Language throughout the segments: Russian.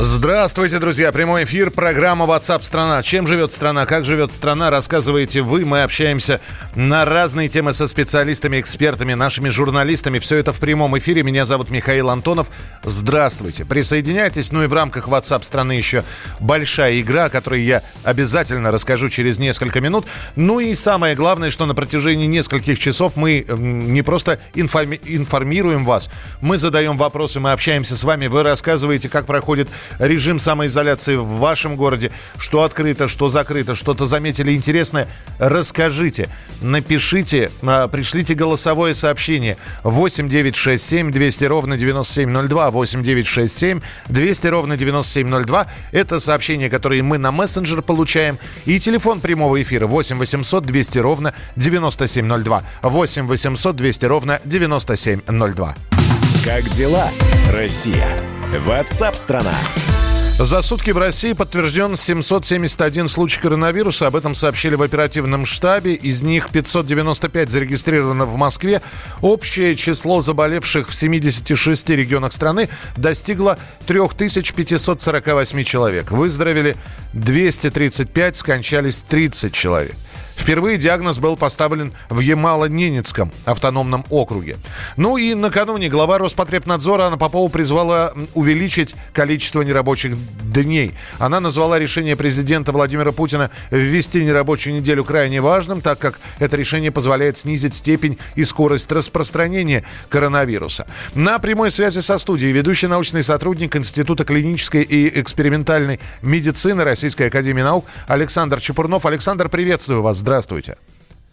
Здравствуйте, друзья. Прямой эфир, программа WhatsApp страна. Чем живет страна, как живет страна, рассказываете вы. Мы общаемся на разные темы со специалистами, экспертами, нашими журналистами. Все это в прямом эфире. Меня зовут Михаил Антонов. Здравствуйте. Присоединяйтесь. Ну и в рамках WhatsApp страны еще большая игра, о которой я обязательно расскажу через несколько минут. Ну и самое главное, что на протяжении нескольких часов мы не просто информи- информируем вас, мы задаем вопросы, мы общаемся с вами, вы рассказываете, как проходит режим самоизоляции в вашем городе, что открыто, что закрыто, что-то заметили интересное, расскажите, напишите, а, пришлите голосовое сообщение 8 9 6 7 200 ровно 9702, 8 9 6 7 200 ровно 9702. Это сообщение, которое мы на мессенджер получаем. И телефон прямого эфира 8 800 200 ровно 9702. 8 800 200 ровно 9702. Как дела, Россия? Ватсап-страна! За сутки в России подтвержден 771 случай коронавируса. Об этом сообщили в оперативном штабе. Из них 595 зарегистрировано в Москве. Общее число заболевших в 76 регионах страны достигло 3548 человек. Выздоровели 235, скончались 30 человек. Впервые диагноз был поставлен в Ямало-Ненецком автономном округе. Ну и накануне глава Роспотребнадзора Анна Попова призвала увеличить количество нерабочих дней. Она назвала решение президента Владимира Путина ввести нерабочую неделю крайне важным, так как это решение позволяет снизить степень и скорость распространения коронавируса. На прямой связи со студией ведущий научный сотрудник Института клинической и экспериментальной медицины Российской Академии Наук Александр Чепурнов. Александр, приветствую вас. Здравствуйте.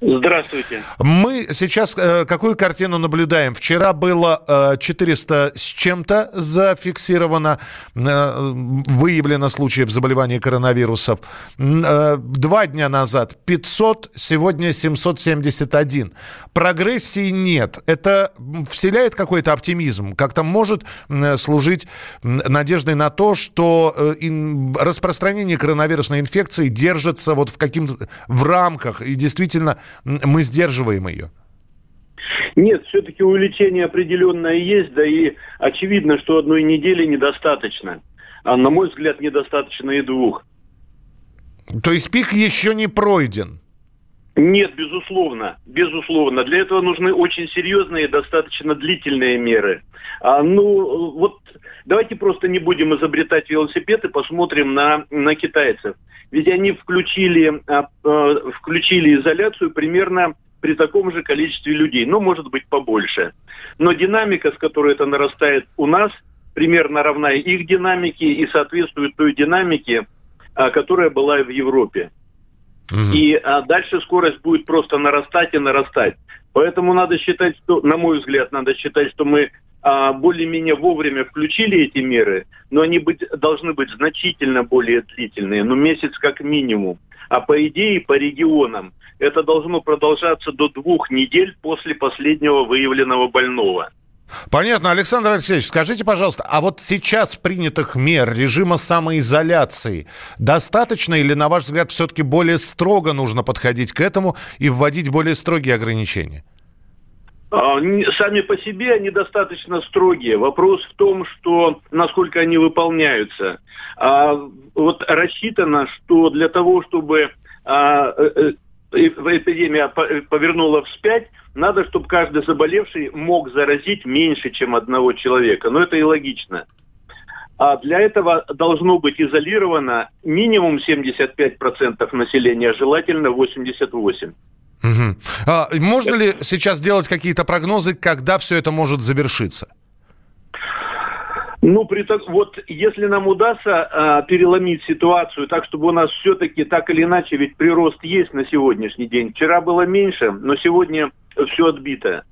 Здравствуйте. Мы сейчас э, какую картину наблюдаем? Вчера было э, 400 с чем-то зафиксировано, э, выявлено случаев заболевания коронавирусов. Э, два дня назад 500, сегодня 771. Прогрессии нет. Это вселяет какой-то оптимизм? Как-то может э, служить надеждой на то, что э, ин, распространение коронавирусной инфекции держится вот в каким в рамках и действительно мы сдерживаем ее? Нет, все-таки увеличение определенное есть, да и очевидно, что одной недели недостаточно. А на мой взгляд, недостаточно и двух. То есть пик еще не пройден? Нет, безусловно, безусловно. Для этого нужны очень серьезные и достаточно длительные меры. А, ну, вот давайте просто не будем изобретать велосипед и посмотрим на, на китайцев. Ведь они включили, а, а, включили изоляцию примерно при таком же количестве людей, ну, может быть, побольше. Но динамика, с которой это нарастает у нас, примерно равна их динамике и соответствует той динамике, а, которая была в Европе. Угу. И а, дальше скорость будет просто нарастать и нарастать. Поэтому надо считать, что, на мой взгляд, надо считать, что мы а, более-менее вовремя включили эти меры, но они быть, должны быть значительно более длительные, ну месяц как минимум. А по идее, по регионам, это должно продолжаться до двух недель после последнего выявленного больного. Понятно. Александр Алексеевич, скажите, пожалуйста, а вот сейчас принятых мер режима самоизоляции достаточно или, на ваш взгляд, все-таки более строго нужно подходить к этому и вводить более строгие ограничения? А, сами по себе они достаточно строгие. Вопрос в том, что насколько они выполняются. А, вот рассчитано, что для того, чтобы а, э, э, эпидемия повернула вспять, надо, чтобы каждый заболевший мог заразить меньше, чем одного человека. Но это и логично. А для этого должно быть изолировано минимум 75% населения, желательно 88%. Угу. А, можно ли сейчас делать какие-то прогнозы, когда все это может завершиться? Ну, при вот если нам удастся а, переломить ситуацию так, чтобы у нас все-таки так или иначе, ведь прирост есть на сегодняшний день. Вчера было меньше, но сегодня все отбито.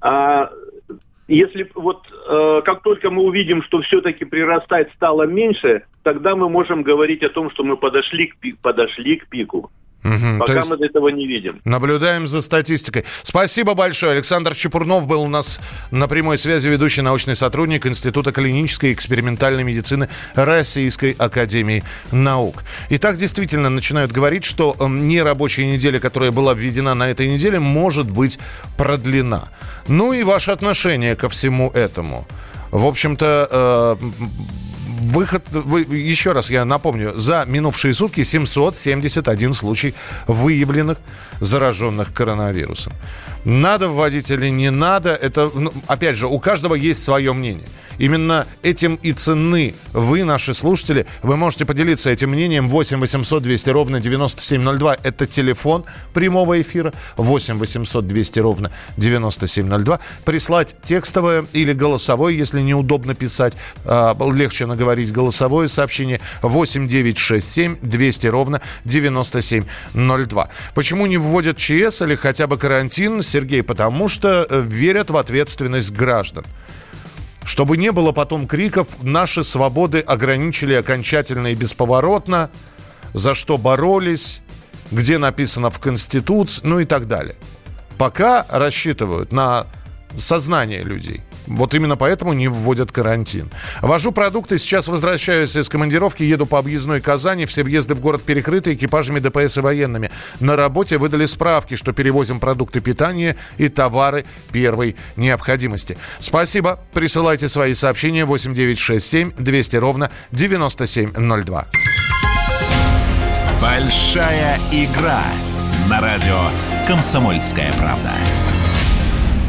А, если вот э, как только мы увидим, что все-таки прирастать стало меньше, тогда мы можем говорить о том, что мы подошли к, пик, подошли к пику. Угу, Пока мы этого не видим. Наблюдаем за статистикой. Спасибо большое. Александр Чепурнов был у нас на прямой связи, ведущий научный сотрудник Института клинической и экспериментальной медицины Российской Академии Наук. И так действительно начинают говорить, что эм, нерабочая неделя, которая была введена на этой неделе, может быть продлена. Ну и ваше отношение ко всему этому. В общем-то, э, выход, вы, еще раз я напомню, за минувшие сутки 771 случай выявленных зараженных коронавирусом. Надо вводить или не надо, это, ну, опять же, у каждого есть свое мнение. Именно этим и ценны вы, наши слушатели. Вы можете поделиться этим мнением 8 800 200 ровно 9702. Это телефон прямого эфира 8 800 200 ровно 9702. Прислать текстовое или голосовое, если неудобно писать. Э, легче наговорить голосовое сообщение 8 9 6 7 200 ровно 9702. Почему не вводят ЧС или хотя бы карантин, Сергей? Потому что э, верят в ответственность граждан. Чтобы не было потом криков, наши свободы ограничили окончательно и бесповоротно, за что боролись, где написано в Конституции, ну и так далее. Пока рассчитывают на сознание людей. Вот именно поэтому не вводят карантин. Вожу продукты, сейчас возвращаюсь из командировки, еду по объездной Казани, все въезды в город перекрыты экипажами ДПС и военными. На работе выдали справки, что перевозим продукты питания и товары первой необходимости. Спасибо, присылайте свои сообщения 8967 200 ровно 9702. Большая игра на радио «Комсомольская правда».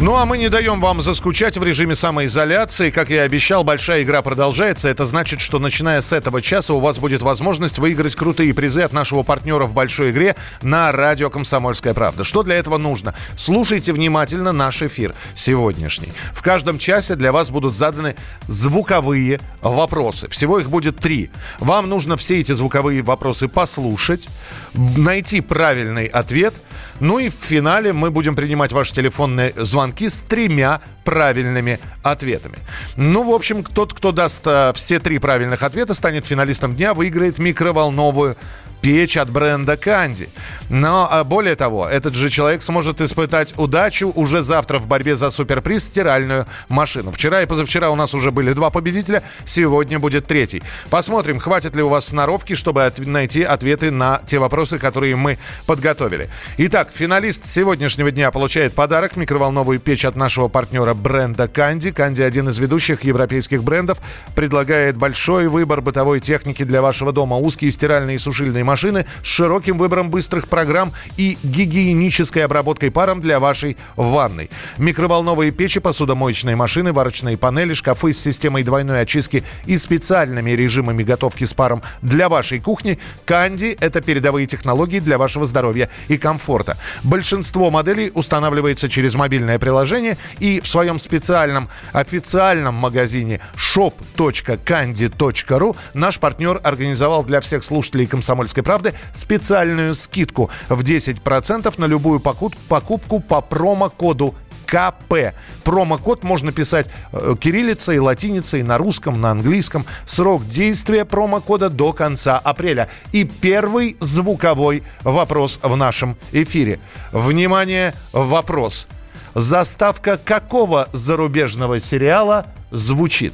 Ну а мы не даем вам заскучать в режиме самоизоляции. Как я и обещал, большая игра продолжается. Это значит, что начиная с этого часа у вас будет возможность выиграть крутые призы от нашего партнера в большой игре на радио «Комсомольская правда». Что для этого нужно? Слушайте внимательно наш эфир сегодняшний. В каждом часе для вас будут заданы звуковые вопросы. Всего их будет три. Вам нужно все эти звуковые вопросы послушать, найти правильный ответ – ну и в финале мы будем принимать ваши телефонные звонки с тремя правильными ответами. Ну, в общем, тот, кто даст э, все три правильных ответа, станет финалистом дня, выиграет микроволновую печь от бренда Канди. Но а, более того, этот же человек сможет испытать удачу уже завтра в борьбе за суперприз стиральную машину. Вчера и позавчера у нас уже были два победителя, сегодня будет третий. Посмотрим, хватит ли у вас сноровки, чтобы от, найти ответы на те вопросы, которые мы подготовили. Итак, финалист сегодняшнего дня получает подарок микроволновую печь от нашего партнера бренда Канди. Канди один из ведущих европейских брендов, предлагает большой выбор бытовой техники для вашего дома, узкие стиральные и сушильные машины с широким выбором быстрых программ и гигиенической обработкой паром для вашей ванной. Микроволновые печи, посудомоечные машины, варочные панели, шкафы с системой двойной очистки и специальными режимами готовки с паром для вашей кухни. Канди – это передовые технологии для вашего здоровья и комфорта. Большинство моделей устанавливается через мобильное приложение и в своем специальном официальном магазине shop.candy.ru наш партнер организовал для всех слушателей комсомольской «Комсомольской правды» специальную скидку в 10% на любую покупку по промокоду КП. Промокод можно писать э, кириллицей, латиницей, на русском, на английском. Срок действия промокода до конца апреля. И первый звуковой вопрос в нашем эфире. Внимание, вопрос. Заставка какого зарубежного сериала звучит?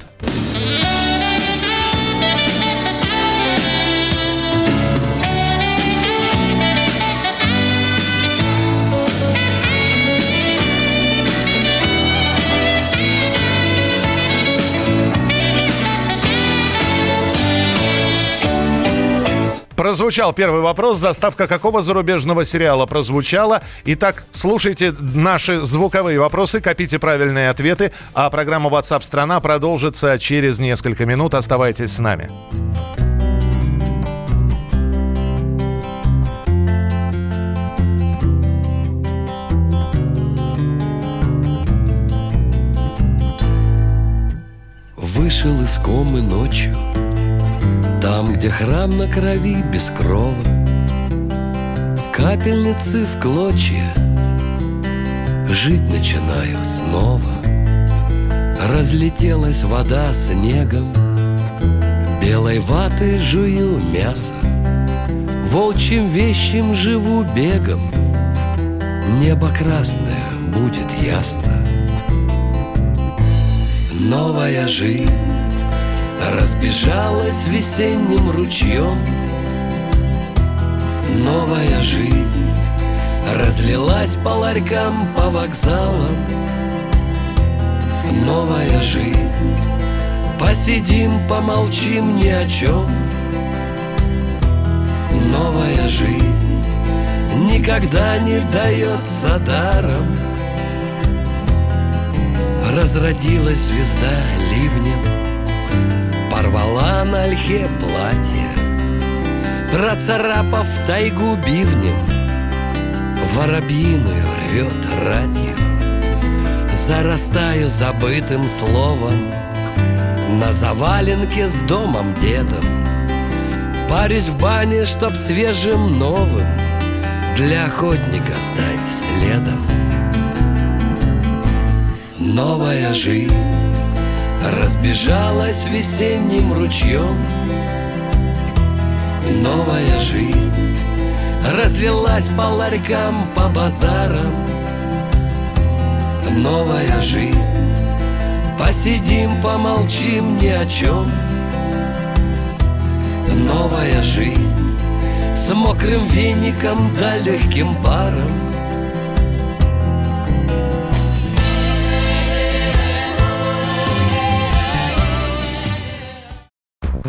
Прозвучал первый вопрос. Заставка какого зарубежного сериала прозвучала? Итак, слушайте наши звуковые вопросы, копите правильные ответы, а программа WhatsApp страна продолжится через несколько минут. Оставайтесь с нами. Вышел из комы ночью там, где храм на крови без крова Капельницы в клочья Жить начинаю снова. Разлетелась вода снегом Белой ваты жую мясо Волчьим вещим живу бегом. Небо красное будет ясно. Новая жизнь Разбежалась весенним ручьем. Новая жизнь Разлилась по ларькам, по вокзалам. Новая жизнь Посидим, помолчим ни о чем Новая жизнь Никогда не дается даром. Разродилась звезда ливнем Порвала на ольхе платье Процарапав тайгу бивнем Воробьиную рвет ратью Зарастаю забытым словом На заваленке с домом дедом Парюсь в бане, чтоб свежим новым Для охотника стать следом. Новая жизнь Разбежалась весенним ручьем Новая жизнь. Разлилась по ларькам, по базарам Новая жизнь. Посидим, помолчим ни о чем. Новая жизнь С мокрым веником да легким паром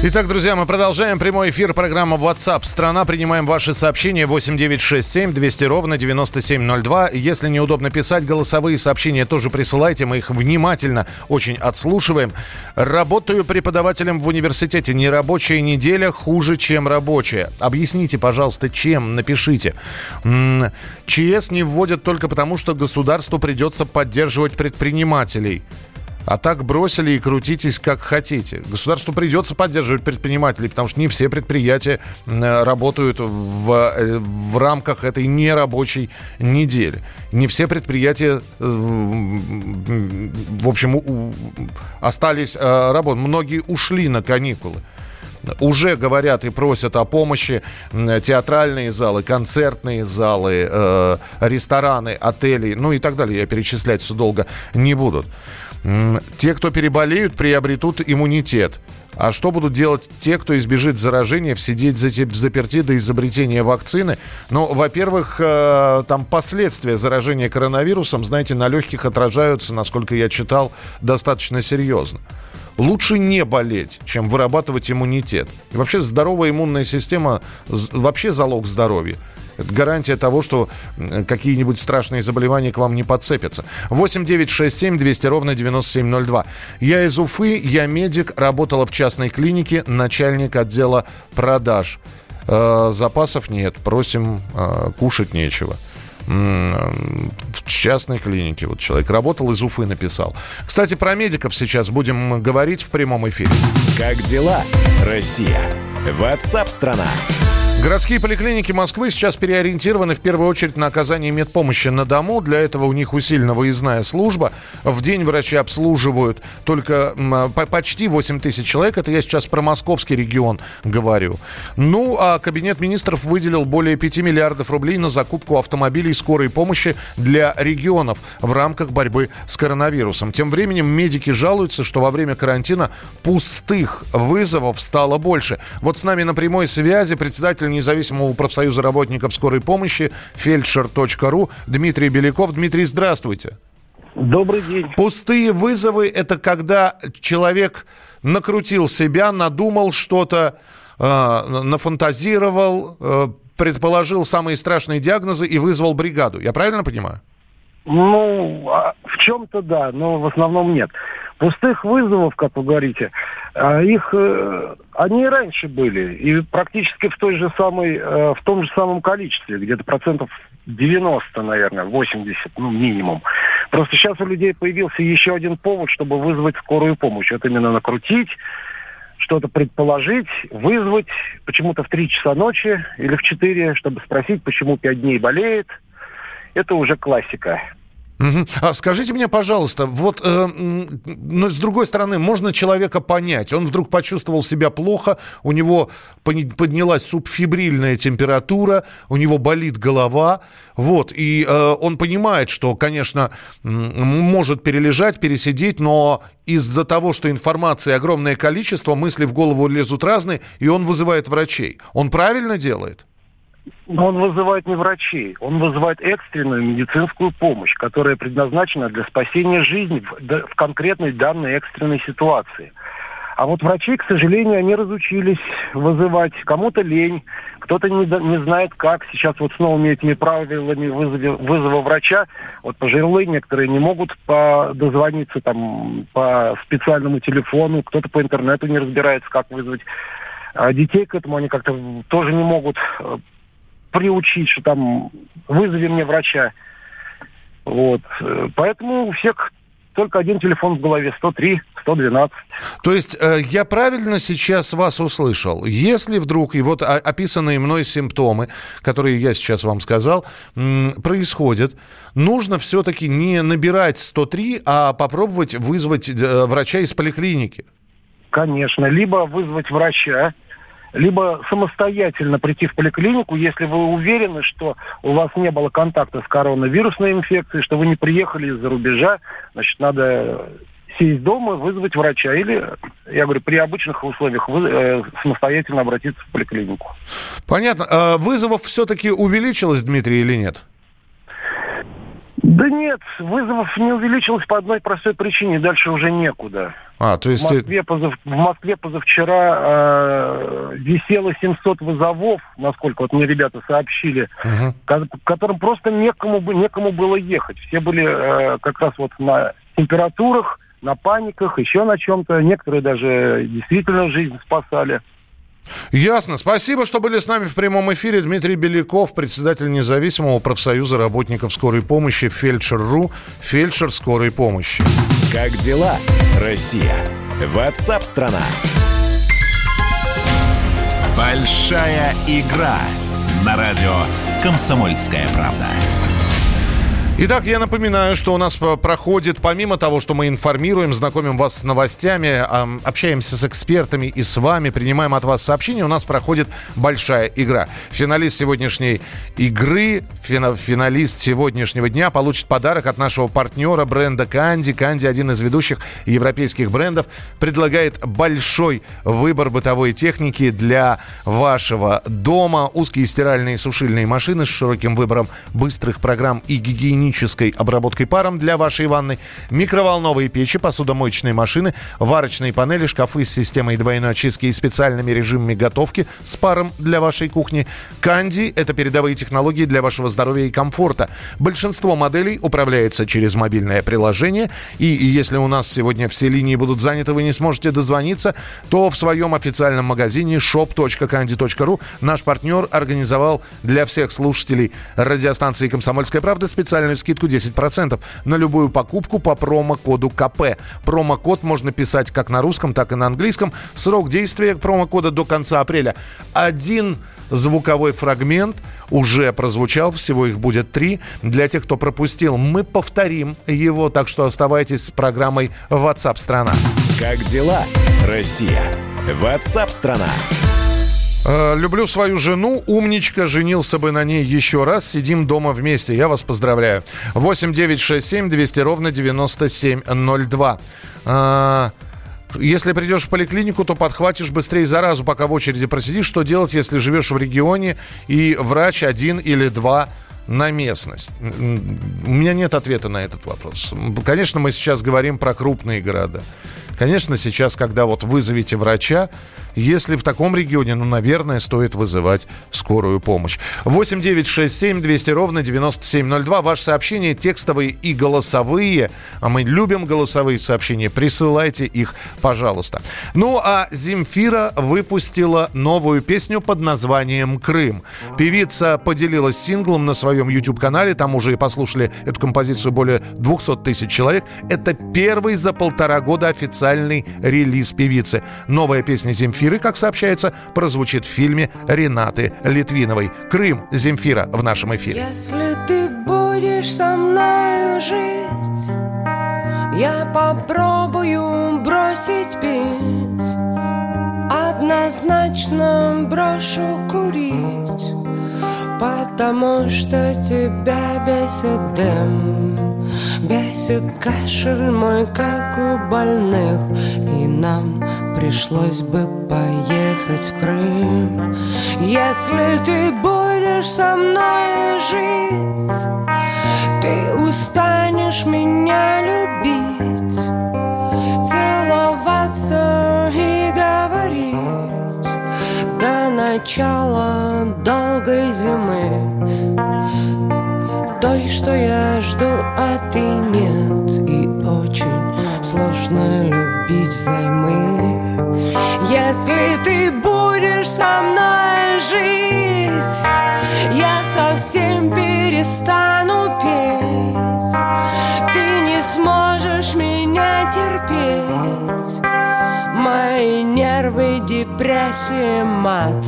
Итак, друзья, мы продолжаем прямой эфир программы WhatsApp страна. Принимаем ваши сообщения 8967 200 ровно 9702. Если неудобно писать, голосовые сообщения тоже присылайте. Мы их внимательно очень отслушиваем. Работаю преподавателем в университете. Нерабочая неделя хуже, чем рабочая. Объясните, пожалуйста, чем? Напишите. ЧС не вводят только потому, что государству придется поддерживать предпринимателей. А так бросили и крутитесь как хотите. Государству придется поддерживать предпринимателей, потому что не все предприятия работают в, э, в рамках этой нерабочей недели. Не все предприятия, э, в общем, остались э, работать. Многие ушли на каникулы уже говорят и просят о помощи театральные залы, концертные залы, э, рестораны, отели, ну и так далее. Я перечислять все долго не будут. Те, кто переболеют, приобретут иммунитет. А что будут делать те, кто избежит заражения, сидеть в заперти до изобретения вакцины? Ну, во-первых, э, там последствия заражения коронавирусом, знаете, на легких отражаются, насколько я читал, достаточно серьезно. Лучше не болеть, чем вырабатывать иммунитет. И вообще здоровая иммунная система вообще залог здоровья. Это гарантия того, что какие-нибудь страшные заболевания к вам не подцепятся. 8 9 6 7 200 ровно 9702. Я из Уфы, я медик, работала в частной клинике, начальник отдела продаж. Э, запасов нет, просим, э, кушать нечего в частной клинике. Вот человек работал из Уфы, написал. Кстати, про медиков сейчас будем говорить в прямом эфире. Как дела, Россия? Ватсап-страна! Городские поликлиники Москвы сейчас переориентированы в первую очередь на оказание медпомощи на дому. Для этого у них усилена выездная служба. В день врачи обслуживают только почти 8 тысяч человек. Это я сейчас про московский регион говорю. Ну, а Кабинет министров выделил более 5 миллиардов рублей на закупку автомобилей скорой помощи для регионов в рамках борьбы с коронавирусом. Тем временем медики жалуются, что во время карантина пустых вызовов стало больше. Вот с нами на прямой связи председатель председатель независимого профсоюза работников скорой помощи фельдшер.ру Дмитрий Беляков. Дмитрий, здравствуйте. Добрый день. Пустые вызовы – это когда человек накрутил себя, надумал что-то, э, нафантазировал, э, предположил самые страшные диагнозы и вызвал бригаду. Я правильно понимаю? Ну, а в чем-то да, но в основном нет. Пустых вызовов, как вы говорите, а, их э, они и раньше были, и практически в той же самой, э, в том же самом количестве, где-то процентов 90, наверное, 80, ну, минимум. Просто сейчас у людей появился еще один повод, чтобы вызвать скорую помощь. Это именно накрутить, что-то предположить, вызвать почему-то в 3 часа ночи или в 4, чтобы спросить, почему 5 дней болеет. Это уже классика. А скажите мне, пожалуйста, вот э, ну, с другой стороны, можно человека понять. Он вдруг почувствовал себя плохо, у него поднялась субфибрильная температура, у него болит голова, вот, и э, он понимает, что, конечно, может перележать, пересидеть, но из-за того, что информации огромное количество, мысли в голову лезут разные, и он вызывает врачей. Он правильно делает? Он вызывает не врачей, он вызывает экстренную медицинскую помощь, которая предназначена для спасения жизни в, в конкретной данной экстренной ситуации. А вот врачи, к сожалению, они разучились вызывать. Кому-то лень, кто-то не, не знает как. Сейчас вот с новыми этими правилами вызова, вызова врача, вот пожилые некоторые не могут дозвониться там по специальному телефону, кто-то по интернету не разбирается, как вызвать. А детей к этому они как-то тоже не могут э, приучить, что там вызови мне врача. Вот. Поэтому у всех только один телефон в голове 103 112. То есть э, я правильно сейчас вас услышал? Если вдруг и вот описанные мной симптомы, которые я сейчас вам сказал, происходят, нужно все-таки не набирать 103, а попробовать вызвать э, врача из поликлиники. Конечно, либо вызвать врача, либо самостоятельно прийти в поликлинику, если вы уверены, что у вас не было контакта с коронавирусной инфекцией, что вы не приехали из-за рубежа, значит, надо сесть дома, вызвать врача. Или, я говорю, при обычных условиях вы, э, самостоятельно обратиться в поликлинику. Понятно. А вызовов все-таки увеличилось, Дмитрий, или нет? Да нет, вызовов не увеличилось по одной простой причине. Дальше уже некуда. А, то есть... В Москве, позав... в Москве позавчера э, висело 700 вызовов, насколько вот мне ребята сообщили, угу. которым просто некому, некому было ехать. Все были э, как раз вот на температурах, на паниках, еще на чем-то. Некоторые даже действительно жизнь спасали. Ясно. Спасибо, что были с нами в прямом эфире. Дмитрий Беляков, председатель независимого профсоюза работников скорой помощи Фельдшер.ру, фельдшер скорой помощи. Как дела, Россия? Ватсап-страна! Большая игра на радио «Комсомольская правда». Итак, я напоминаю, что у нас проходит, помимо того, что мы информируем, знакомим вас с новостями, общаемся с экспертами и с вами, принимаем от вас сообщения, у нас проходит большая игра. Финалист сегодняшней игры, финалист сегодняшнего дня получит подарок от нашего партнера бренда Канди. Канди, один из ведущих европейских брендов, предлагает большой выбор бытовой техники для вашего дома. Узкие стиральные и сушильные машины с широким выбором быстрых программ и гигиенических термической обработкой паром для вашей ванны, микроволновые печи, посудомоечные машины, варочные панели, шкафы с системой двойной очистки и специальными режимами готовки с паром для вашей кухни. Канди – это передовые технологии для вашего здоровья и комфорта. Большинство моделей управляется через мобильное приложение, и, если у нас сегодня все линии будут заняты, вы не сможете дозвониться, то в своем официальном магазине shop.candy.ru наш партнер организовал для всех слушателей радиостанции «Комсомольская правда» специальную скидку 10% на любую покупку по промокоду КП. Промокод можно писать как на русском, так и на английском. Срок действия промокода до конца апреля. Один звуковой фрагмент уже прозвучал, всего их будет три. Для тех, кто пропустил, мы повторим его, так что оставайтесь с программой WhatsApp страна. Как дела, Россия? WhatsApp страна. Э, люблю свою жену, умничка, женился бы на ней еще раз. Сидим дома вместе. Я вас поздравляю. 8 9 6 7 200 ровно 9702. Э, если придешь в поликлинику, то подхватишь быстрее заразу, пока в очереди просидишь. Что делать, если живешь в регионе и врач один или два на местность? У меня нет ответа на этот вопрос. Конечно, мы сейчас говорим про крупные города. Конечно, сейчас, когда вот вызовете врача, если в таком регионе, ну, наверное, стоит вызывать скорую помощь. 8 9 6 7 200 ровно 9702. Ваши сообщения текстовые и голосовые. А мы любим голосовые сообщения. Присылайте их, пожалуйста. Ну, а Земфира выпустила новую песню под названием «Крым». Певица поделилась синглом на своем YouTube-канале. Там уже и послушали эту композицию более 200 тысяч человек. Это первый за полтора года официальный релиз певицы. Новая песня Земфиры как сообщается, прозвучит в фильме Ренаты Литвиновой. «Крым» Земфира в нашем эфире. Если ты будешь со мной жить, я попробую бросить пить. Однозначно брошу курить, потому что тебя бесит дым. Бесит кашель мой, как у больных И нам пришлось бы поехать в Крым Если ты будешь со мной жить Ты устанешь меня любить Целоваться и говорить До начала долгой зимы. Той, что я жду, а ты нет. И очень сложно любить взаймы. Если ты будешь со мной жить Я совсем перестану петь. Ты не сможешь меня терпеть Мои нервы, депрессия, мат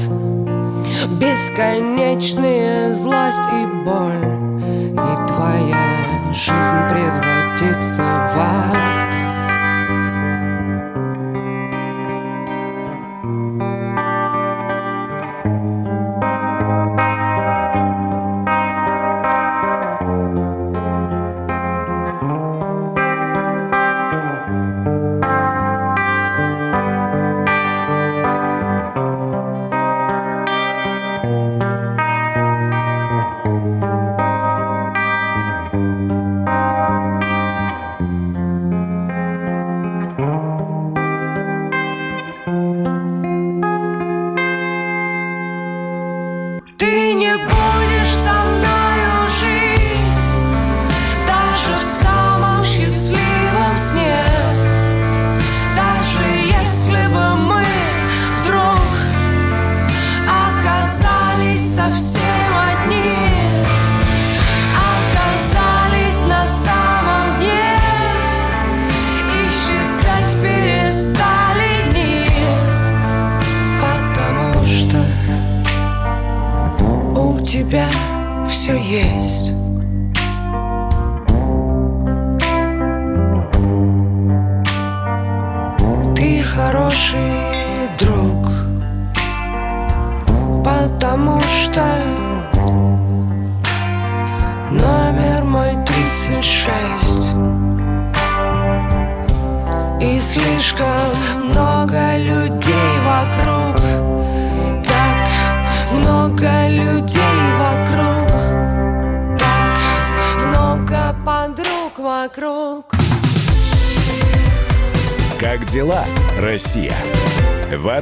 Бесконечная злость и боль и твоя жизнь превратится в ад.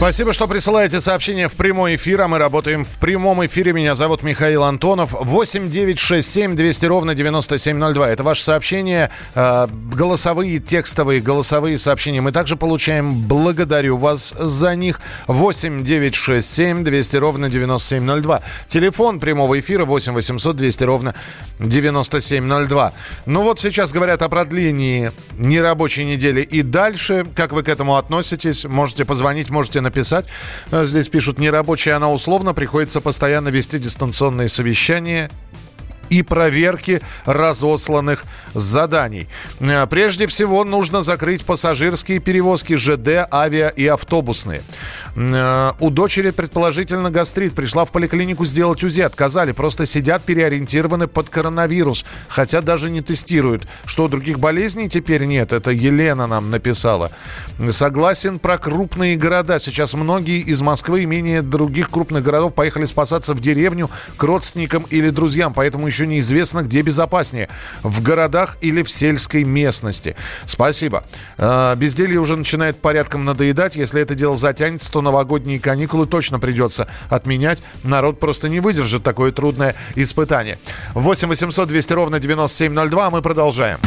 Спасибо, что присылаете сообщения в прямой эфир, а мы работаем в прямом эфире. Меня зовут Михаил Антонов. 8 9 6 7 200 ровно 9702. Это ваше сообщение, э, голосовые, текстовые, голосовые сообщения. Мы также получаем. Благодарю вас за них. 8 9 6 7 200 ровно 9702. Телефон прямого эфира 8 800 200 ровно 9702. Ну вот сейчас говорят о продлении нерабочей недели и дальше. Как вы к этому относитесь? Можете позвонить, можете написать. Э, Здесь пишут, нерабочая она условно, приходится постоянно вести дистанционные совещания и проверки разосланных заданий. Э, Прежде всего, нужно закрыть пассажирские перевозки ЖД, авиа и автобусные. Э, У дочери, предположительно, гастрит. Пришла в поликлинику сделать УЗИ. Отказали. Просто сидят переориентированы под коронавирус. Хотя даже не тестируют. Что, других болезней теперь нет? Это Елена нам написала. Согласен про крупные города. Сейчас многие из Москвы и менее других крупных городов поехали спасаться в деревню к родственникам или друзьям. Поэтому еще неизвестно, где безопаснее. В городах или в сельской местности. Спасибо. Э, Безделье уже начинает порядком надоедать. Если это дело затянется, то новогодние каникулы точно придется отменять. Народ просто не выдержит такое трудное испытание. 8 800 200 ровно 9702. а Мы продолжаем.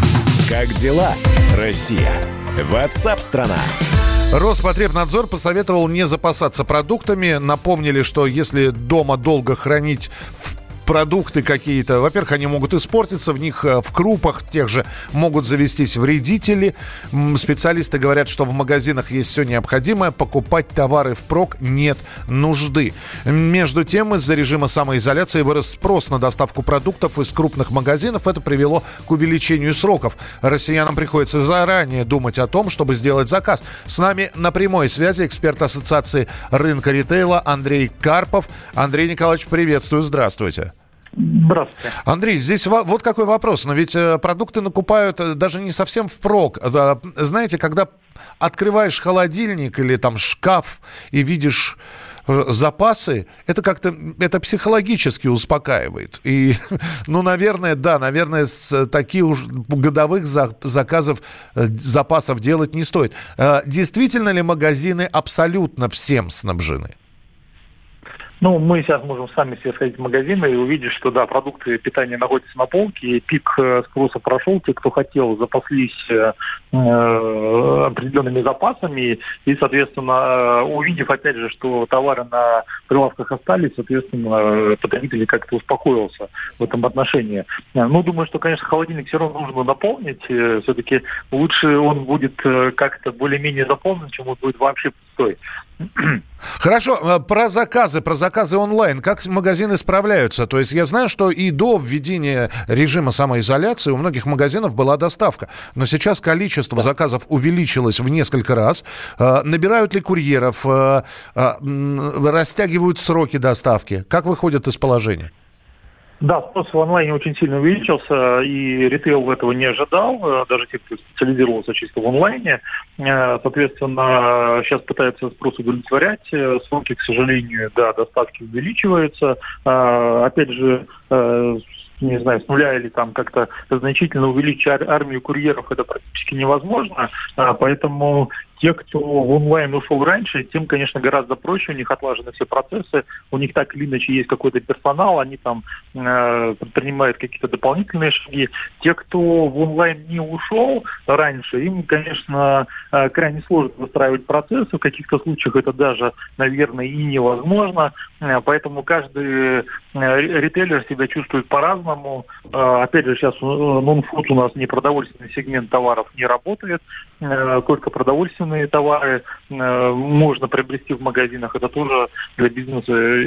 Как дела, Россия? Ватсап-страна! Роспотребнадзор посоветовал не запасаться продуктами. Напомнили, что если дома долго хранить в продукты какие-то, во-первых, они могут испортиться, в них э, в крупах тех же могут завестись вредители. Специалисты говорят, что в магазинах есть все необходимое, покупать товары впрок нет нужды. Между тем, из-за режима самоизоляции вырос спрос на доставку продуктов из крупных магазинов. Это привело к увеличению сроков. Россиянам приходится заранее думать о том, чтобы сделать заказ. С нами на прямой связи эксперт Ассоциации рынка ритейла Андрей Карпов. Андрей Николаевич, приветствую, здравствуйте. Здравствуйте. Андрей, здесь во- вот какой вопрос. Но ведь э, продукты накупают э, даже не совсем впрок. Да, Знаете, когда открываешь холодильник или там шкаф и видишь э, запасы, это как-то, это психологически успокаивает. И, ну, наверное, да, наверное, с таких уж годовых за- заказов, э, запасов делать не стоит. Э, Действительно ли магазины абсолютно всем снабжены? Ну, мы сейчас можем сами себе сходить в магазин и увидеть, что, да, продукты питания находятся на полке, и пик э, спроса прошел. Те, кто хотел, запаслись э, э, определенными запасами, и, соответственно, э, увидев, опять же, что товары на прилавках остались, соответственно, потребитель как-то успокоился в этом отношении. Ну, думаю, что, конечно, холодильник все равно нужно наполнить. Все-таки лучше он будет как-то более-менее заполнен, чем он будет вообще пустой. Хорошо, э, про заказы, про заказы онлайн. Как магазины справляются? То есть я знаю, что и до введения режима самоизоляции у многих магазинов была доставка. Но сейчас количество заказов увеличилось в несколько раз. Э, Набирают ли курьеров? Э, Растягивают сроки доставки? Как выходят из положения? Да, спрос в онлайне очень сильно увеличился, и ритейл этого не ожидал, э, даже те, кто специализировался чисто в онлайне. Э, Соответственно, сейчас пытаются спрос удовлетворять, э, сроки, к сожалению, да, доставки увеличиваются. Опять же, не знаю, с нуля или там как-то значительно увеличить ар- армию курьеров, это практически невозможно. Поэтому те, кто в онлайн ушел раньше, тем, конечно, гораздо проще, у них отлажены все процессы, у них так или иначе есть какой-то персонал, они там э, предпринимают какие-то дополнительные шаги. Те, кто в онлайн не ушел раньше, им, конечно, э, крайне сложно выстраивать процессы, в каких-то случаях это даже, наверное, и невозможно, Э, поэтому каждый э, ритейлер себя чувствует по-разному. Э, Опять же, сейчас нон-фуд у нас непродовольственный сегмент товаров не работает, Э, только продовольственные товары э, можно приобрести в магазинах. Это тоже для бизнеса э,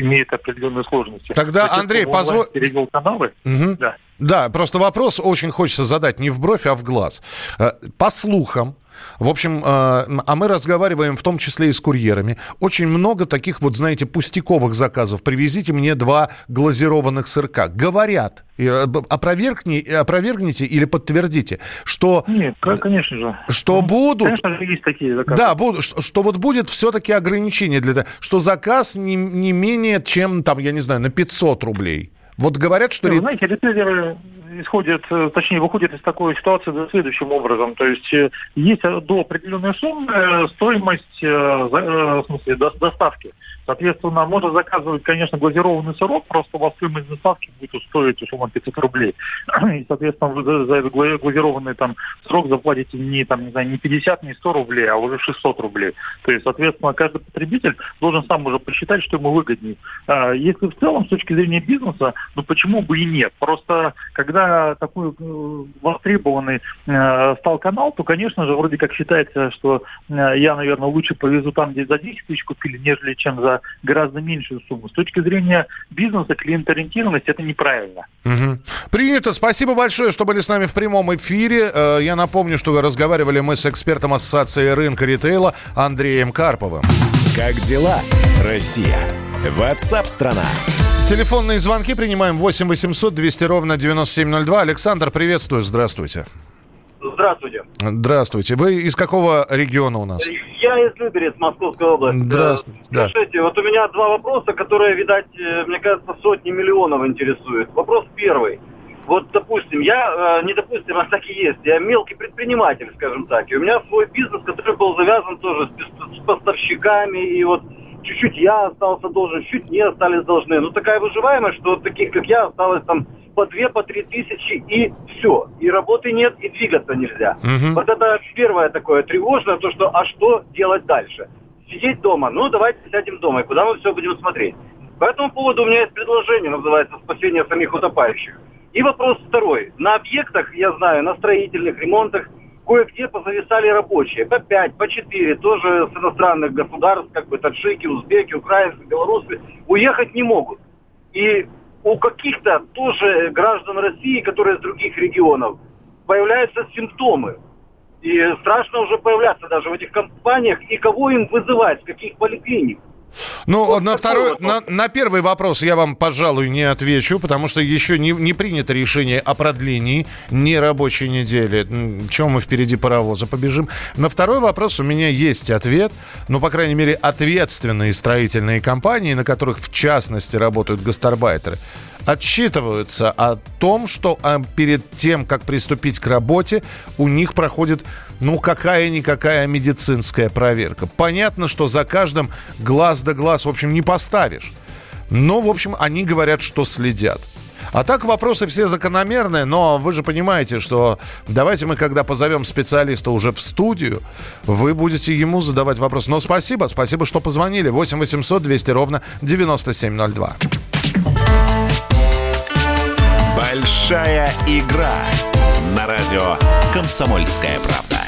имеет определенные сложности. Тогда, кто Андрей, в онлайн позво- перевел каналы, Мгм. да. Да, просто вопрос очень хочется задать не в бровь, а в глаз. Э, По слухам, в общем, э, а мы разговариваем в том числе и с курьерами. Очень много таких вот, знаете, пустяковых заказов. Привезите мне два глазированных сырка. Говорят, э, опровергни, опровергните или подтвердите, что... Нет, конечно же. Что будут... Конечно же, есть такие заказы. Да, будут, что, что вот будет все-таки ограничение для того, что заказ не, не менее чем, там, я не знаю, на 500 рублей. Вот говорят, что... Вы знаете, ритейлеры исходят, э, точнее, выходят из такой ситуации следующим образом. То есть э, есть до определенной суммы стоимость, в смысле, доставки. Соответственно, можно заказывать, конечно, глазированный сырок, просто у вас стоимость доставки будет стоить, условно, 500 рублей. И, соответственно, вы за, за глазированный там срок заплатите не, там, не, знаю, не 50, не 100 рублей, а уже 600 рублей. То есть, соответственно, каждый потребитель должен сам уже посчитать, что ему выгоднее. А, если в целом, с точки зрения бизнеса, ну почему бы и нет? Просто когда такой э, востребованный э, стал канал, то, конечно же, вроде как считается, что э, я, наверное, лучше повезу там, где за 10 тысяч купили, нежели чем за гораздо меньшую сумму. С точки зрения бизнеса, клиентоориентированности, это неправильно. Угу. Принято. Спасибо большое, что были с нами в прямом эфире. Э, я напомню, что разговаривали мы с экспертом Ассоциации рынка ритейла Андреем Карповым. Как дела, Россия? Ватсап-страна! Телефонные звонки принимаем 8 800 200 ровно 9702. Александр, приветствую, здравствуйте. Здравствуйте. Здравствуйте. Вы из какого региона у нас? Я из Люберец, Московской области. Здравствуйте. Да. вот у меня два вопроса, которые, видать, э, мне кажется, сотни миллионов интересуют. Вопрос первый. Вот, допустим, я, э, не допустим, а так и есть, я мелкий предприниматель, скажем так, и у меня свой бизнес, который был завязан тоже с, с поставщиками, и вот чуть-чуть я остался должен, чуть не остались должны. Ну, такая выживаемость, что таких, как я, осталось там по две, по три тысячи и все. И работы нет, и двигаться нельзя. Угу. Вот это первое такое тревожное, то что, а что делать дальше? Сидеть дома, ну давайте сядем дома, и куда мы все будем смотреть? По этому поводу у меня есть предложение, называется «Спасение самих утопающих». И вопрос второй. На объектах, я знаю, на строительных, ремонтах, кое-где позависали рабочие. По 5, по 4, тоже с иностранных государств, как бы таджики, узбеки, украинцы, белорусы, уехать не могут. И у каких-то тоже граждан России, которые из других регионов, появляются симптомы. И страшно уже появляться даже в этих компаниях, и кого им вызывать, каких поликлиник. Ну, вот на второй, на, на первый вопрос я вам, пожалуй, не отвечу, потому что еще не, не принято решение о продлении нерабочей недели. Чем мы впереди паровоза побежим? На второй вопрос у меня есть ответ. Ну, по крайней мере, ответственные строительные компании, на которых, в частности, работают гастарбайтеры, отчитываются о том, что а, перед тем, как приступить к работе, у них проходит, ну, какая-никакая медицинская проверка. Понятно, что за каждым глаз да глаз, в общем, не поставишь. Но, в общем, они говорят, что следят. А так вопросы все закономерные, но вы же понимаете, что давайте мы, когда позовем специалиста уже в студию, вы будете ему задавать вопрос. Но спасибо, спасибо, что позвонили. 8 800 200 ровно 9702. Большая игра на радио «Комсомольская правда».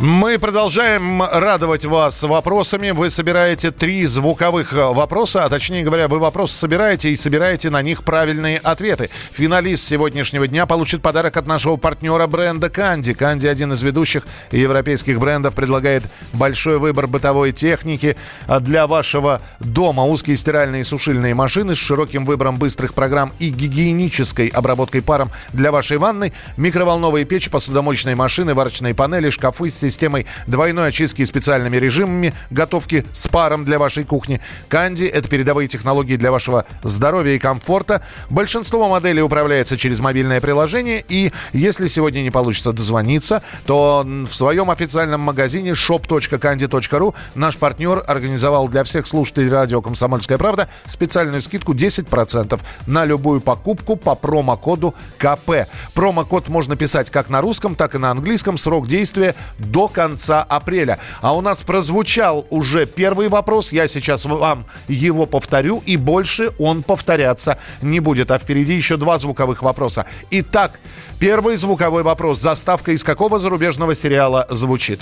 Мы продолжаем радовать вас вопросами. Вы собираете три звуковых э, вопроса, а точнее говоря, вы вопросы собираете и собираете на них правильные ответы. Финалист сегодняшнего дня получит подарок от нашего партнера бренда Канди. Канди один из ведущих европейских брендов предлагает большой выбор бытовой техники а для вашего дома. Узкие стиральные и сушильные машины с широким выбором быстрых программ и гигиенической обработкой паром для вашей ванны, микроволновые печи, посудомоечные машины, варочные панели, шкафы, системой двойной очистки и специальными режимами готовки с паром для вашей кухни. Канди – это передовые технологии для вашего здоровья и комфорта. Большинство моделей управляется через мобильное приложение. И если сегодня не получится дозвониться, то в своем официальном магазине shop.candy.ru наш партнер организовал для всех слушателей радио «Комсомольская правда» специальную скидку 10% на любую покупку по промокоду КП. Промокод можно писать как на русском, так и на английском. Срок действия до до конца апреля. А у нас прозвучал уже первый вопрос. Я сейчас вам его повторю, и больше он повторяться не будет. А впереди еще два звуковых вопроса. Итак, первый звуковой вопрос. Заставка из какого зарубежного сериала звучит?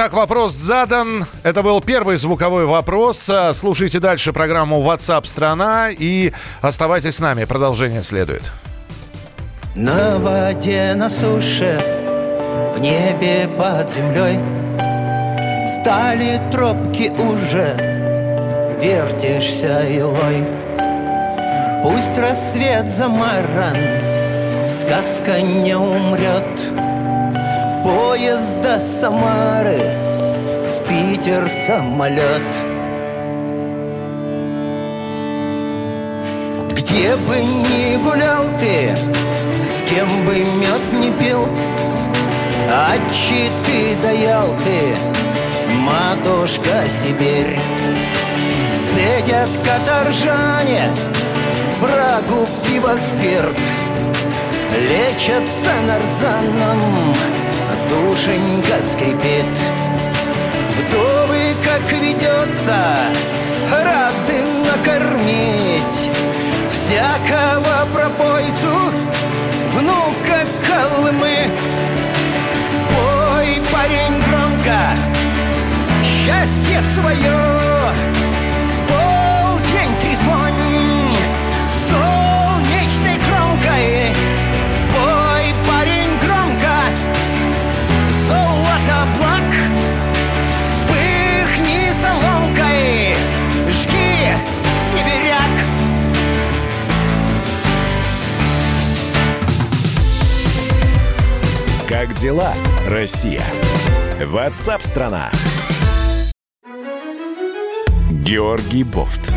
Итак, вопрос задан. Это был первый звуковой вопрос. Слушайте дальше программу WhatsApp страна и оставайтесь с нами. Продолжение следует. На воде, на суше, в небе под землей Стали тропки уже вертишься илой Пусть рассвет замаран, сказка не умрет Поезд до Самары, в Питер самолет. Где бы ни гулял ты, с кем бы мед не пил А ты даял ты, матушка Сибирь. Цедят каторжане брагу, пиво, спирт Лечатся нарзаном, душенька скрипит. Вдовы, как ведется, рады накормить. Всякого пропойцу, внука Колымы Пой, парень, громко, счастье свое дела, Россия? Ватсап-страна! Георгий Бофт.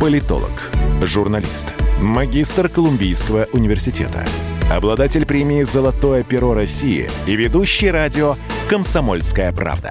Политолог, журналист, магистр Колумбийского университета, обладатель премии «Золотое перо России» и ведущий радио «Комсомольская правда».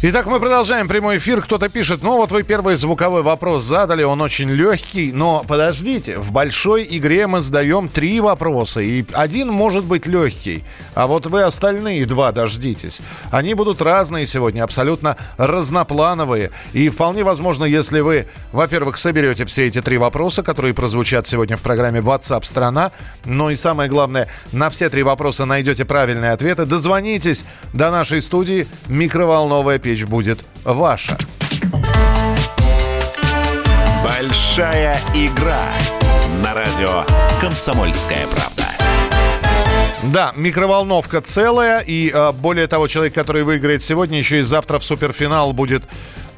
Итак, мы продолжаем прямой эфир. Кто-то пишет, ну вот вы первый звуковой вопрос задали, он очень легкий, но подождите, в большой игре мы задаем три вопроса, и один может быть легкий, а вот вы остальные два дождитесь. Они будут разные сегодня, абсолютно разноплановые, и вполне возможно, если вы, во-первых, соберете все эти три вопроса, которые прозвучат сегодня в программе WhatsApp страна, но и самое главное, на все три вопроса найдете правильные ответы, дозвонитесь до нашей студии микроволновая печь будет ваша. Большая игра на радио «Комсомольская правда». Да, микроволновка целая, и э, более того, человек, который выиграет сегодня, еще и завтра в суперфинал будет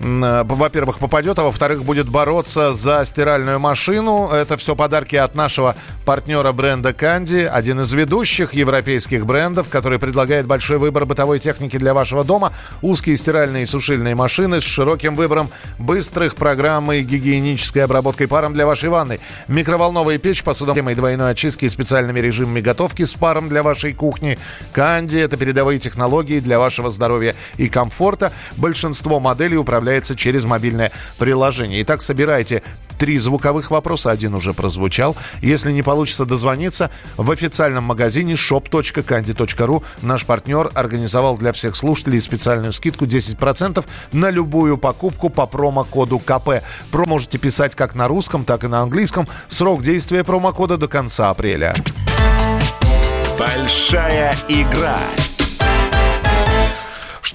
во-первых, попадет, а во-вторых, будет бороться за стиральную машину. Это все подарки от нашего партнера бренда Канди, один из ведущих европейских брендов, который предлагает большой выбор бытовой техники для вашего дома, узкие стиральные и сушильные машины с широким выбором быстрых программ и гигиенической обработкой паром для вашей ванны, микроволновая печь, посудомой двойной очистки и специальными режимами готовки с паром для вашей кухни. Канди – это передовые технологии для вашего здоровья и комфорта. Большинство моделей управляют осуществляется через мобильное приложение. Итак, собирайте три звуковых вопроса, один уже прозвучал. Если не получится дозвониться, в официальном магазине shop.candy.ru наш партнер организовал для всех слушателей специальную скидку 10% на любую покупку по промокоду КП. Про можете писать как на русском, так и на английском. Срок действия промокода до конца апреля. Большая игра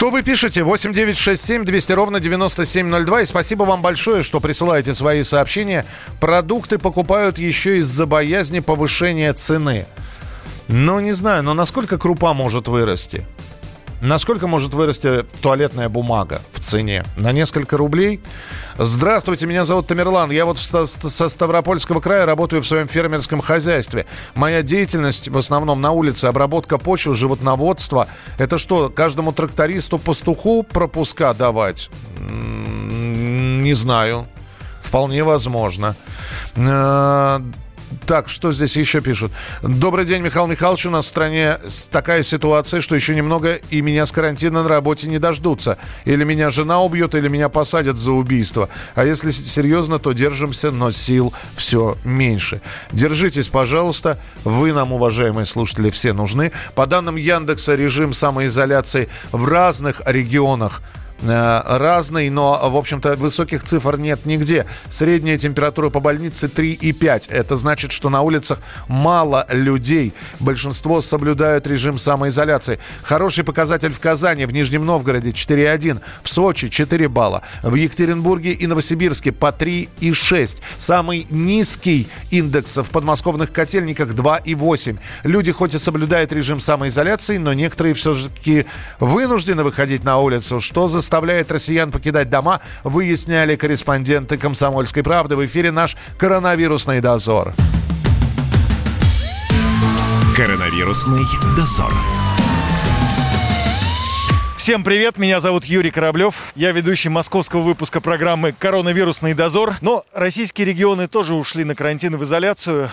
что вы пишете? 8 9 6 7 200 ровно 9702. И спасибо вам большое, что присылаете свои сообщения. Продукты покупают еще из-за боязни повышения цены. Ну, не знаю, но насколько крупа может вырасти? Насколько может вырасти туалетная бумага в цене? На несколько рублей? Здравствуйте, меня зовут Тамерлан. Я вот со Ставропольского края работаю в своем фермерском хозяйстве. Моя деятельность в основном на улице, обработка почвы, животноводство. Это что, каждому трактористу, пастуху пропуска давать? Не знаю. Вполне возможно. Так, что здесь еще пишут? Добрый день, Михаил Михайлович. У нас в стране такая ситуация, что еще немного и меня с карантина на работе не дождутся. Или меня жена убьет, или меня посадят за убийство. А если серьезно, то держимся, но сил все меньше. Держитесь, пожалуйста. Вы нам, уважаемые слушатели, все нужны. По данным Яндекса, режим самоизоляции в разных регионах разный, но, в общем-то, высоких цифр нет нигде. Средняя температура по больнице 3,5. Это значит, что на улицах мало людей. Большинство соблюдают режим самоизоляции. Хороший показатель в Казани, в Нижнем Новгороде 4,1, в Сочи 4 балла, в Екатеринбурге и Новосибирске по 3,6. Самый низкий индекс в подмосковных котельниках 2,8. Люди хоть и соблюдают режим самоизоляции, но некоторые все-таки вынуждены выходить на улицу. Что заставляет россиян покидать дома, выясняли корреспонденты «Комсомольской правды». В эфире наш коронавирусный дозор. Коронавирусный дозор. Всем привет, меня зовут Юрий Кораблев. Я ведущий московского выпуска программы «Коронавирусный дозор». Но российские регионы тоже ушли на карантин и в изоляцию.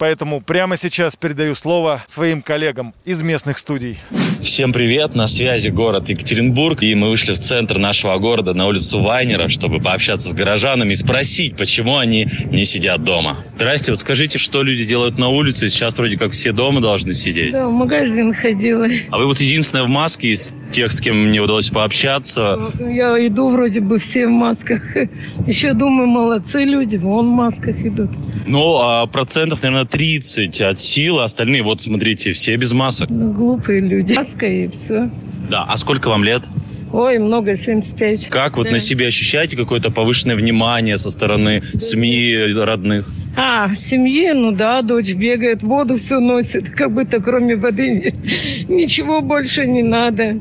Поэтому прямо сейчас передаю слово своим коллегам из местных студий. Всем привет, на связи город Екатеринбург. И мы вышли в центр нашего города на улицу Вайнера, чтобы пообщаться с горожанами и спросить, почему они не сидят дома. Здрасте, вот скажите, что люди делают на улице? Сейчас вроде как все дома должны сидеть. Да, в магазин ходила. А вы вот единственная в маске из тех, с кем мне удалось пообщаться. Я иду вроде бы все в масках. Еще думаю, молодцы люди, вон в масках идут. Ну, а процентов, наверное, 30 от силы, остальные, вот смотрите, все без масок. Ну, глупые люди. Маска и все. Да, а сколько вам лет? Ой, много, 75. Как вот Да. на себе ощущаете какое-то повышенное внимание со стороны СМИ родных? А, семье, ну да, дочь бегает, воду все носит, как будто кроме воды ничего больше не надо.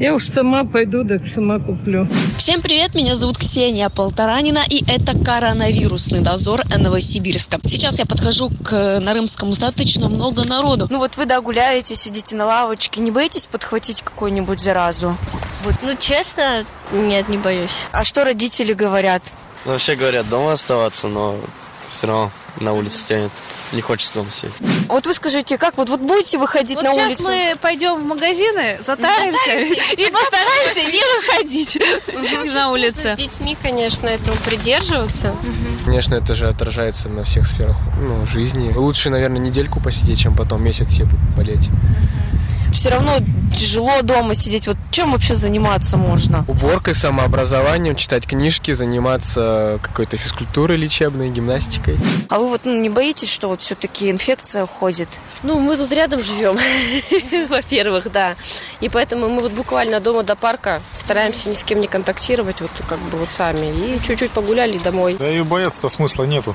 Я уж сама пойду, так сама куплю. Всем привет, меня зовут Ксения Полторанина, и это коронавирусный дозор Новосибирска. Сейчас я подхожу к Нарымскому, достаточно много народу. Ну вот вы, да, гуляете, сидите на лавочке, не боитесь подхватить какую-нибудь заразу? Вот, ну, честно, нет, не боюсь. А что родители говорят? Ну, Вообще говорят, дома оставаться, но все равно на улице тянет. Не хочется дома сидеть. Вот вы скажите, как вот, вот будете выходить Вот на сейчас улицу? мы пойдем в магазины, затаримся и постараемся не выходить на улице. С детьми, конечно, этого придерживаться. Конечно, это же отражается на всех сферах ну, жизни. Лучше, наверное, недельку посидеть, чем потом месяц все болеть. Все равно тяжело дома сидеть. Вот чем вообще заниматься можно? Уборкой, самообразованием, читать книжки, заниматься какой-то физкультурой лечебной, гимнастикой. А вы вот ну, не боитесь, что вот все-таки инфекция ходит? Ну, мы тут рядом живем, во-первых, да. И поэтому мы вот буквально дома до парка стараемся ни с кем не контактировать, вот как бы вот сами. И чуть-чуть погуляли домой. Да и бояться-то смысла нету.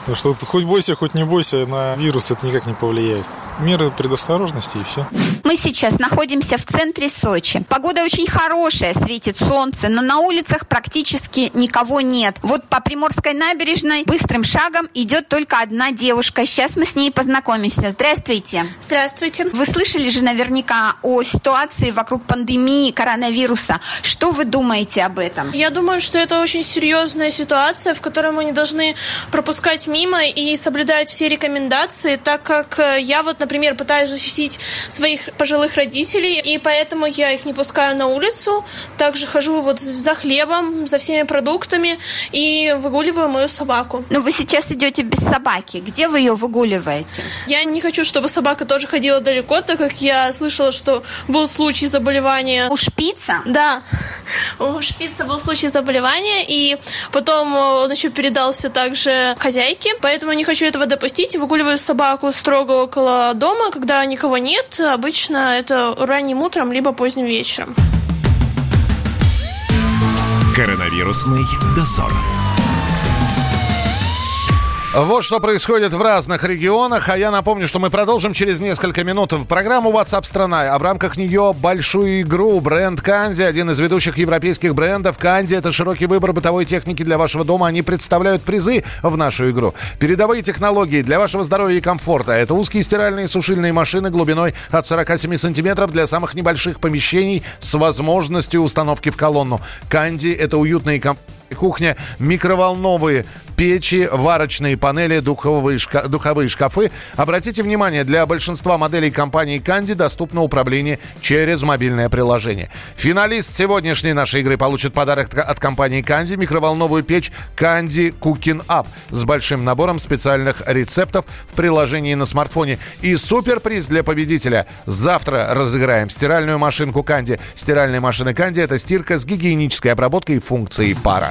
Потому что хоть бойся, хоть не бойся, на вирус это никак не повлияет. Меры предосторожности и все. Мы сейчас находимся в центре Сочи. Погода очень хорошая, светит солнце, но на улицах практически никого нет. Вот по Приморской набережной быстрым шагом идет только одна девушка. Сейчас мы с ней познакомимся. Здравствуйте. Здравствуйте. Вы слышали же наверняка о ситуации вокруг пандемии коронавируса. Что вы думаете об этом? Я думаю, что это очень серьезная ситуация, в которой мы не должны пропускать мимо и соблюдать все рекомендации, так как э, я вот, например, пытаюсь защитить своих пожилых родителей, и поэтому я их не пускаю на улицу. Также хожу вот за хлебом, за всеми продуктами и выгуливаю мою собаку. Ну, вы сейчас идете без собаки. Где вы ее выгуливаете? Я не хочу, чтобы собака тоже ходила далеко, так как я слышала, что был случай заболевания. У шпица? Да. У шпица был случай заболевания, и потом он еще передался также хозяйке, поэтому не хочу этого допустить. Выгуливаю собаку строго около дома, когда никого нет. Обычно это ранним утром, либо поздним вечером. Коронавирусный дозор. Вот что происходит в разных регионах. А я напомню, что мы продолжим через несколько минут в программу WhatsApp страна. А в рамках нее большую игру. Бренд Канди, один из ведущих европейских брендов. Канди это широкий выбор бытовой техники для вашего дома. Они представляют призы в нашу игру. Передовые технологии для вашего здоровья и комфорта. Это узкие стиральные и сушильные машины глубиной от 47 сантиметров для самых небольших помещений с возможностью установки в колонну. Канди это уютные комп кухня, микроволновые печи, варочные панели, духовые, шка- духовые шкафы. Обратите внимание, для большинства моделей компании «Канди» доступно управление через мобильное приложение. Финалист сегодняшней нашей игры получит подарок от компании «Канди» микроволновую печь «Канди Cooking Up» с большим набором специальных рецептов в приложении на смартфоне. И суперприз для победителя. Завтра разыграем стиральную машинку «Канди». Стиральные машины «Канди» — это стирка с гигиенической обработкой и функцией пара.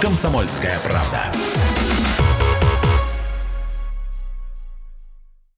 «Комсомольская правда».